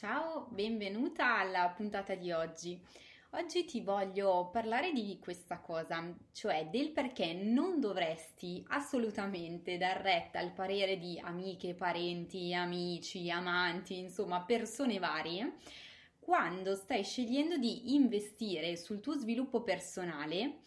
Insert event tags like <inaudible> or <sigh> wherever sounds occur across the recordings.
Ciao, benvenuta alla puntata di oggi. Oggi ti voglio parlare di questa cosa, cioè del perché non dovresti assolutamente dar retta al parere di amiche, parenti, amici, amanti, insomma persone varie, quando stai scegliendo di investire sul tuo sviluppo personale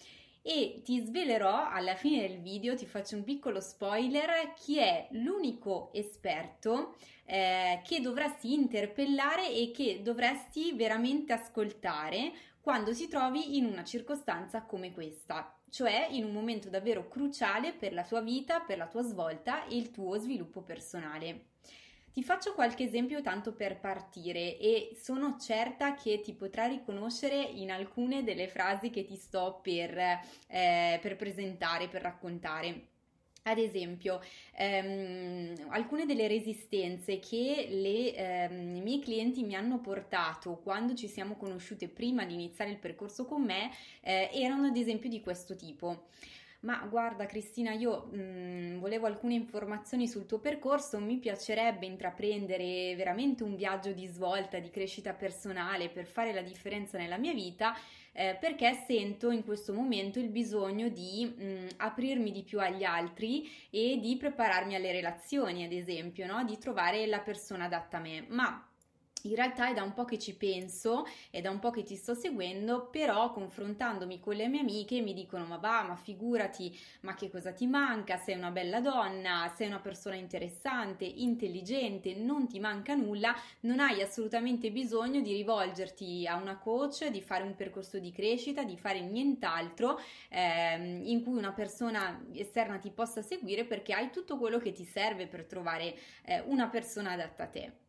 e ti svelerò alla fine del video, ti faccio un piccolo spoiler, chi è l'unico esperto eh, che dovresti interpellare e che dovresti veramente ascoltare quando ti trovi in una circostanza come questa, cioè in un momento davvero cruciale per la tua vita, per la tua svolta e il tuo sviluppo personale. Ti faccio qualche esempio tanto per partire e sono certa che ti potrai riconoscere in alcune delle frasi che ti sto per, eh, per presentare, per raccontare. Ad esempio, ehm, alcune delle resistenze che le, ehm, i miei clienti mi hanno portato quando ci siamo conosciute prima di iniziare il percorso con me eh, erano ad esempio di questo tipo. Ma guarda Cristina, io mh, mm, volevo alcune informazioni sul tuo percorso, mi piacerebbe intraprendere veramente un viaggio di svolta, di crescita personale per fare la differenza nella mia vita, eh, perché sento in questo momento il bisogno di mh, mm, aprirmi di più agli altri e di prepararmi alle relazioni, ad esempio, no? di trovare la persona adatta a me. Ma in realtà è da un po' che ci penso, è da un po' che ti sto seguendo, però confrontandomi con le mie amiche mi dicono ma va, ma figurati, ma che cosa ti manca? Sei una bella donna, sei una persona interessante, intelligente, non ti manca nulla, non hai assolutamente bisogno di rivolgerti a una coach, di fare un percorso di crescita, di fare nient'altro ehm, in cui una persona esterna ti possa seguire perché hai tutto quello che ti serve per trovare eh, una persona adatta a te.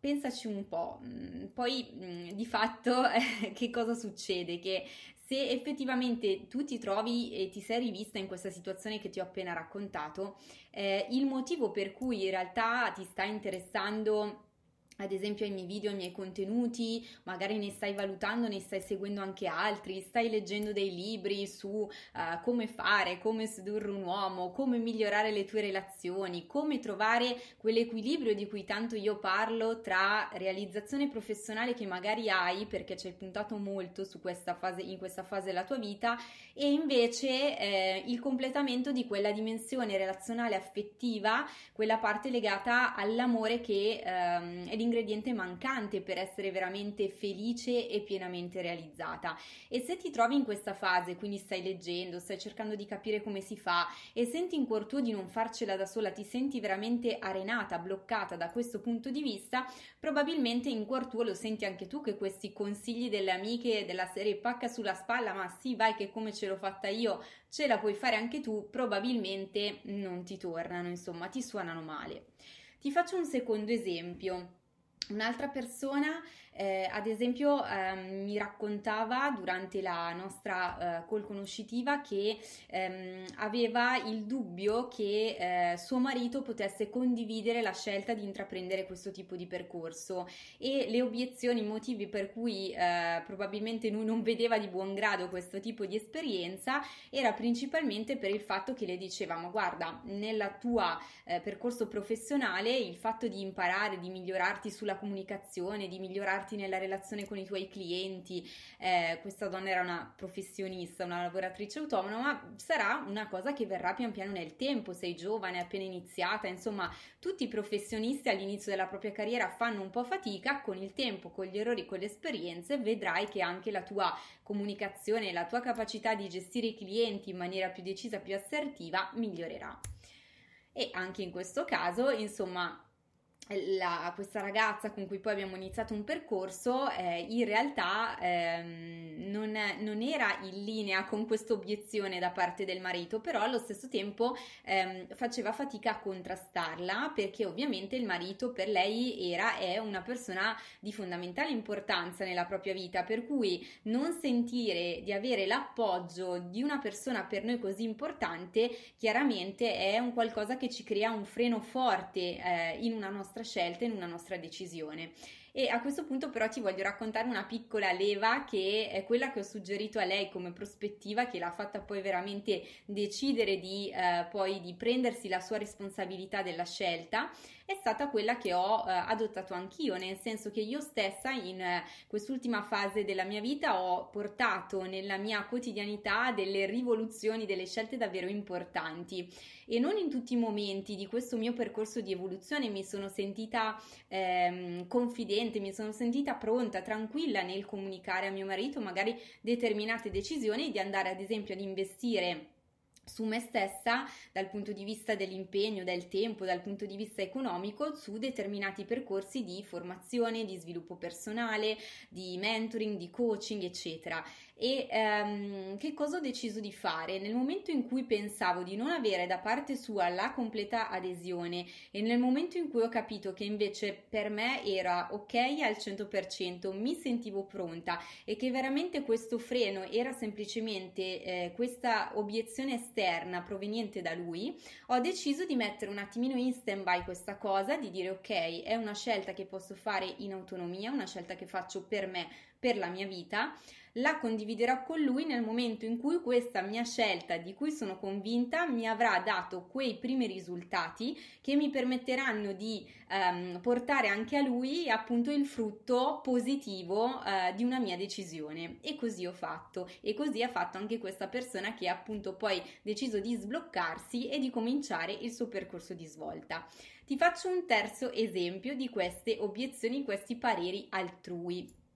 Pensaci un po', mm, poi mm, di fatto <laughs> che cosa succede? Che se effettivamente tu ti trovi e ti sei rivista in questa situazione che ti ho appena raccontato, eh, il motivo per cui in realtà ti sta interessando ad esempio ai miei video, ai miei contenuti, magari ne stai valutando, ne stai seguendo anche altri, stai leggendo dei libri su uh, come fare, come sedurre un uomo, come migliorare le tue relazioni, come trovare quell'equilibrio di cui tanto io parlo tra realizzazione professionale che magari hai perché ci hai puntato molto su questa fase, in questa fase della tua vita e invece eh, il completamento di quella dimensione relazionale affettiva, quella parte legata all'amore che ehm, è l'ingrediente mancante per essere veramente felice e pienamente realizzata. E se ti trovi in questa fase, quindi stai leggendo, stai cercando di capire come si fa e senti in cuor tuo di non farcela da sola, ti senti veramente arenata, bloccata da questo punto di vista, probabilmente in cuor tuo lo senti anche tu che questi consigli delle amiche della serie pacca sulla spalla, ma sì, vai che come ce l'ho fatta io, ce la puoi fare anche tu, probabilmente non ti tornano, insomma, ti suonano male. Ti faccio un secondo esempio. Un'altra persona eh, ad esempio ehm, mi raccontava durante la nostra eh, call conoscitiva che ehm, aveva il dubbio che eh, suo marito potesse condividere la scelta di intraprendere questo tipo di percorso e le obiezioni, i motivi per cui eh, probabilmente lui non vedeva di buon grado questo tipo di esperienza era principalmente per il fatto che le dicevamo guarda nel tuo eh, percorso professionale il fatto di imparare, di migliorarti sulla comunicazione, di migliorarti migliorarti nella relazione con i tuoi clienti. Eh, questa donna era una professionista, una lavoratrice autonoma, ma sarà una cosa che verrà pian piano nel tempo. Sei giovane, appena iniziata, insomma, tutti i professionisti all'inizio della propria carriera fanno un po' fatica, con il tempo, con gli errori, con le esperienze, vedrai che anche la tua comunicazione, la tua capacità di gestire i clienti in maniera più decisa, più assertiva migliorerà. E anche in questo caso, insomma, la, questa ragazza con cui poi abbiamo iniziato un percorso eh, in realtà ehm, non, non, era in linea con questa obiezione da parte del marito, però allo stesso tempo ehm, faceva fatica a contrastarla perché ovviamente il marito per lei era è una persona di fondamentale importanza nella propria vita, per cui non sentire di avere l'appoggio di una persona per noi così importante chiaramente è un qualcosa che ci crea un freno forte eh, in una nostra nostra scelta, in una nostra decisione. E a questo punto però ti voglio raccontare una piccola leva che è quella che ho suggerito a lei come prospettiva, che l'ha fatta poi veramente decidere di eh, poi di prendersi la sua responsabilità della scelta è stata quella che ho eh, adottato anch'io, nel senso che io stessa in eh, quest'ultima fase della mia vita ho portato nella mia quotidianità delle rivoluzioni, delle scelte davvero importanti. E non in tutti i momenti di questo mio percorso di evoluzione mi sono sentita ehm, confidente, mi sono sentita pronta, tranquilla nel comunicare a mio marito magari determinate decisioni di andare ad esempio ad investire su me stessa dal punto di vista dell'impegno, del tempo, dal punto di vista economico su determinati percorsi di formazione, di sviluppo personale, di mentoring, di coaching, eccetera. E um, che cosa ho deciso di fare? Nel momento in cui pensavo di non avere da parte sua la completa adesione e nel momento in cui ho capito che invece per me era ok al 100%, mi sentivo pronta e che veramente questo freno era semplicemente eh, questa obiezione esterna proveniente da lui, ho deciso di mettere un attimino in stand by questa cosa, di dire ok, è una scelta che posso fare in autonomia, una scelta che faccio per me, per la mia vita la condividerò con lui nel momento in cui questa mia scelta, di cui sono convinta, mi avrà dato quei primi risultati che mi permetteranno di ehm, portare anche a lui appunto il frutto positivo eh, di una mia decisione. E così ho fatto. E così ha fatto anche questa persona che appunto poi deciso di sbloccarsi e di cominciare il suo percorso di svolta. Ti faccio un terzo esempio di queste obiezioni, questi pareri altrui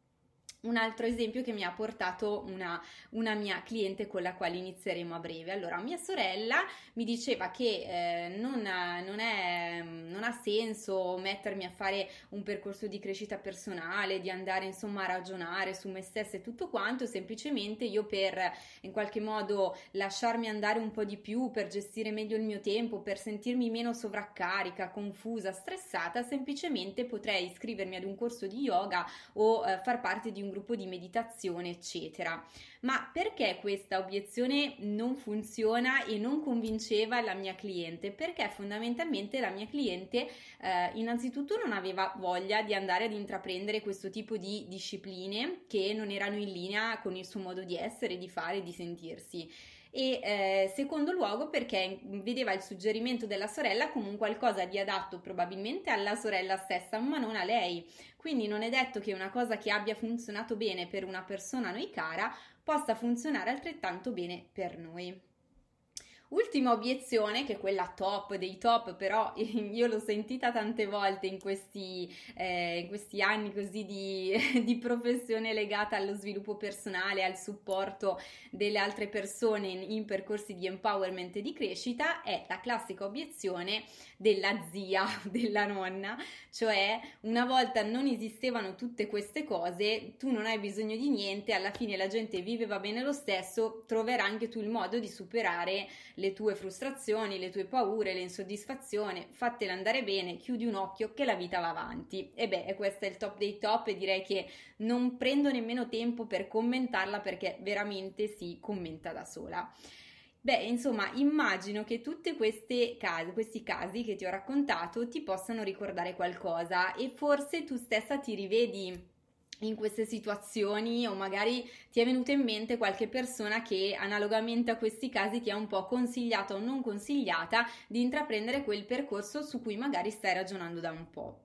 un altro esempio che mi ha portato una, una, mia cliente con la quale inizieremo a breve. Allora, mia sorella mi diceva che eh, non, non, è, non, ha senso mettermi a fare un percorso di crescita personale, di andare insomma a ragionare su me stessa e tutto quanto, semplicemente io per in qualche modo lasciarmi andare un po' di più, per gestire meglio il mio tempo, per sentirmi meno sovraccarica, confusa, stressata, semplicemente potrei iscrivermi ad un corso di yoga o eh, far parte di un gruppo di meditazione, eccetera. Ma perché questa obiezione non funziona e non convinceva la mia cliente? Perché fondamentalmente la mia cliente eh, innanzitutto non aveva voglia di andare ad intraprendere questo tipo di discipline che non erano in linea con il suo modo di essere, di fare, di sentirsi e eh, secondo luogo perché vedeva il suggerimento della sorella come un qualcosa di adatto probabilmente alla sorella stessa ma non a lei. Quindi non è detto che una cosa che abbia funzionato bene per una persona a noi cara possa funzionare altrettanto bene per noi Ultima obiezione, che è quella top dei top, però <laughs> io l'ho sentita tante volte in questi, eh, in questi anni così di, <laughs> di, professione legata allo sviluppo personale, al supporto delle altre persone in, in percorsi di empowerment e di crescita, è la classica obiezione della zia, <laughs> della nonna, cioè una volta non esistevano tutte queste cose, tu non hai bisogno di niente, alla fine la gente vive va bene lo stesso, troverai anche tu il modo di superare le tue frustrazioni, le tue paure, le insoddisfazioni, fattele andare bene, chiudi un occhio che la vita va avanti. E beh, questo è il top dei top e direi che non prendo nemmeno tempo per commentarla perché veramente si commenta da sola. Beh, insomma, immagino che tutti questi casi che ti ho raccontato ti possano ricordare qualcosa e forse tu stessa ti rivedi in queste situazioni o magari ti è venuta in mente qualche persona che analogamente a questi casi ti ha un po' consigliata o non consigliata di intraprendere quel percorso su cui magari stai ragionando da un po'.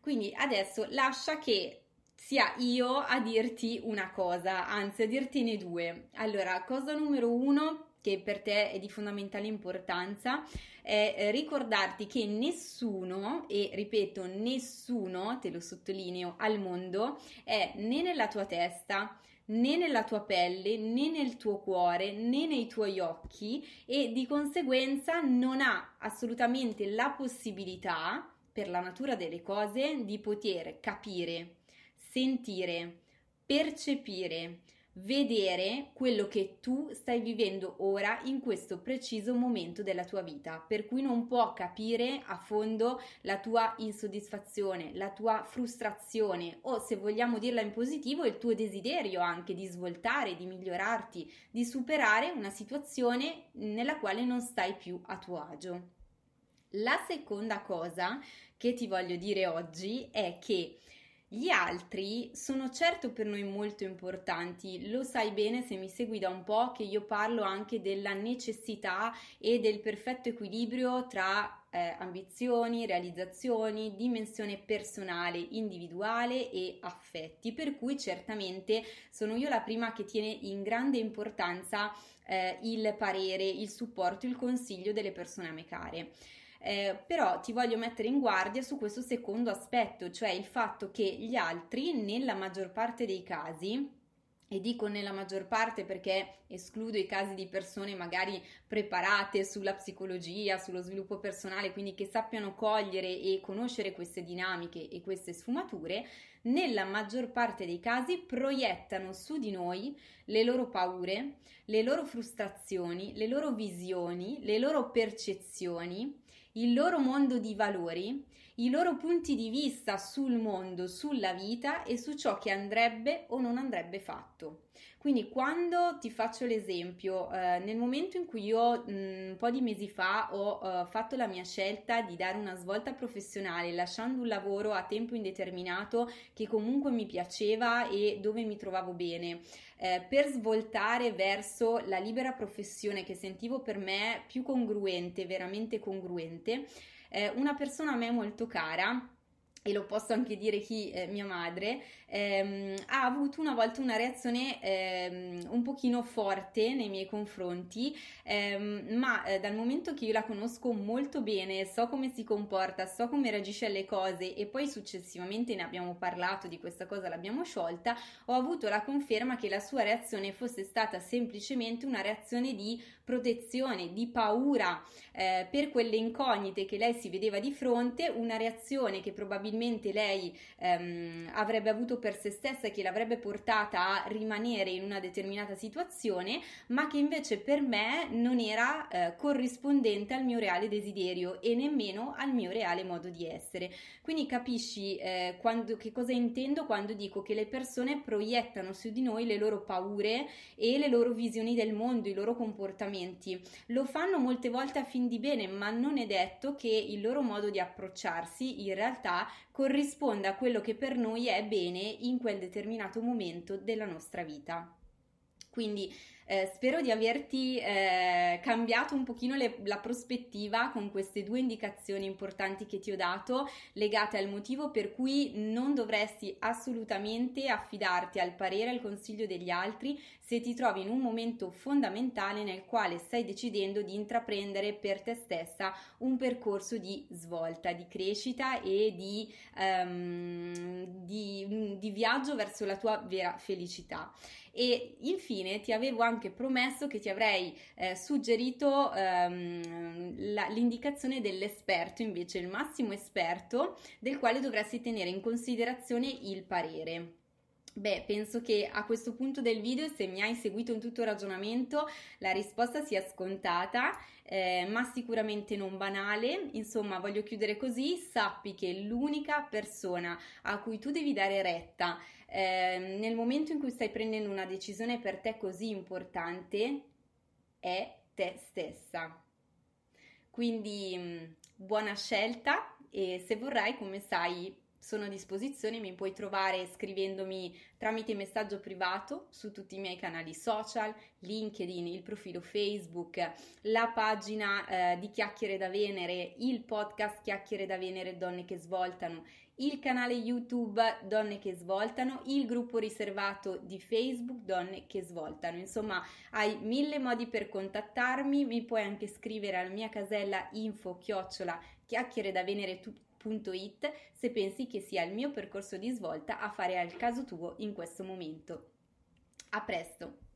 Quindi adesso lascia che sia io a dirti una cosa, anzi a dirtene due. Allora, cosa numero uno che per te è di fondamentale importanza è eh, ricordarti che nessuno, e ripeto nessuno, te lo sottolineo, al mondo è né nella tua testa né nella tua pelle, né nel tuo cuore, né nei tuoi occhi e di conseguenza non ha assolutamente la possibilità, per la natura delle cose, di poter capire, sentire, percepire, vedere quello che tu stai vivendo ora in questo preciso momento della tua vita, per cui non può capire a fondo la tua insoddisfazione, la tua frustrazione o se vogliamo dirla in positivo il tuo desiderio anche di svoltare, di migliorarti, di superare una situazione nella quale non stai più a tuo agio. La seconda cosa che ti voglio dire oggi è che Gli altri sono certo per noi molto importanti, lo sai bene se mi segui da un po' che io parlo anche della necessità e del perfetto equilibrio tra eh, ambizioni, realizzazioni, dimensione personale, individuale e affetti, per cui certamente sono io la prima che tiene in grande importanza eh, il parere, il supporto, il consiglio delle persone a me care. Eh, però ti voglio mettere in guardia su questo secondo aspetto, cioè il fatto che gli altri, nella maggior parte dei casi, e dico nella maggior parte perché escludo i casi di persone magari preparate sulla psicologia, sullo sviluppo personale, quindi che sappiano cogliere e conoscere queste dinamiche e queste sfumature, nella maggior parte dei casi proiettano su di noi le loro paure, le loro frustrazioni, le loro visioni, le loro percezioni il loro mondo di valori, i loro punti di vista sul mondo, sulla vita e su ciò che andrebbe o non andrebbe fatto. Quindi quando ti faccio l'esempio, eh, nel momento in cui io mh, mm, un po' di mesi fa ho eh, fatto la mia scelta di dare una svolta professionale lasciando un lavoro a tempo indeterminato che comunque mi piaceva e dove mi trovavo bene, eh, per svoltare verso la libera professione che sentivo per me più congruente, veramente congruente, eh, una persona a me molto cara e lo posso anche dire chi eh, mia madre, ehm, ha avuto una volta una reazione ehm, un pochino forte nei miei confronti, ehm, ma eh, dal momento che io la conosco molto bene, so come si comporta, so come reagisce alle cose e poi successivamente ne abbiamo parlato di questa cosa, l'abbiamo sciolta, ho avuto la conferma che la sua reazione fosse stata semplicemente una reazione di protezione, di paura eh, per quelle incognite che lei si vedeva di fronte, una reazione che probabilmente lei ehm, avrebbe avuto per se stessa e che l'avrebbe portata a rimanere in una determinata situazione, ma che invece per me non era eh, corrispondente al mio reale desiderio e nemmeno al mio reale modo di essere. Quindi capisci eh, quando, che cosa intendo quando dico che le persone proiettano su di noi le loro paure e le loro visioni del mondo, i loro comportamenti. Lo fanno molte volte a fin di bene, ma non è detto che il loro modo di approcciarsi in realtà corrisponda a quello che per noi è bene in quel determinato momento della nostra vita. Quindi eh, spero di averti eh, cambiato un pochino le, la prospettiva con queste due indicazioni importanti che ti ho dato legate al motivo per cui non dovresti assolutamente affidarti al parere e al consiglio degli altri se ti trovi in un momento fondamentale nel quale stai decidendo di intraprendere per te stessa un percorso di svolta, di crescita e di, um, di, di viaggio verso la tua vera felicità. E infine ti avevo anche promesso che ti avrei eh, suggerito ehm, la, l'indicazione dell'esperto, invece il massimo esperto, del quale dovresti tenere in considerazione il parere. Beh, penso che a questo punto del video, se mi hai seguito in tutto il ragionamento, la risposta sia scontata, eh, ma sicuramente non banale. Insomma, voglio chiudere così, sappi che l'unica persona a cui tu devi dare retta eh, nel momento in cui stai prendendo una decisione per te così importante è te stessa. Quindi mm, buona scelta e se vorrai, come sai, sono a disposizione, mi puoi trovare scrivendomi tramite messaggio privato su tutti i miei canali social, LinkedIn, il profilo Facebook, la pagina eh, di Chiacchiere da Venere, il podcast Chiacchiere da Venere Donne che svoltano, il canale YouTube Donne che svoltano, il gruppo riservato di Facebook Donne che svoltano. Insomma, hai mille modi per contattarmi, mi puoi anche scrivere alla mia casella info chiocciola chiacchiere da venere tutto www.it se pensi che sia il mio percorso di svolta a fare al caso tuo in questo momento. A presto!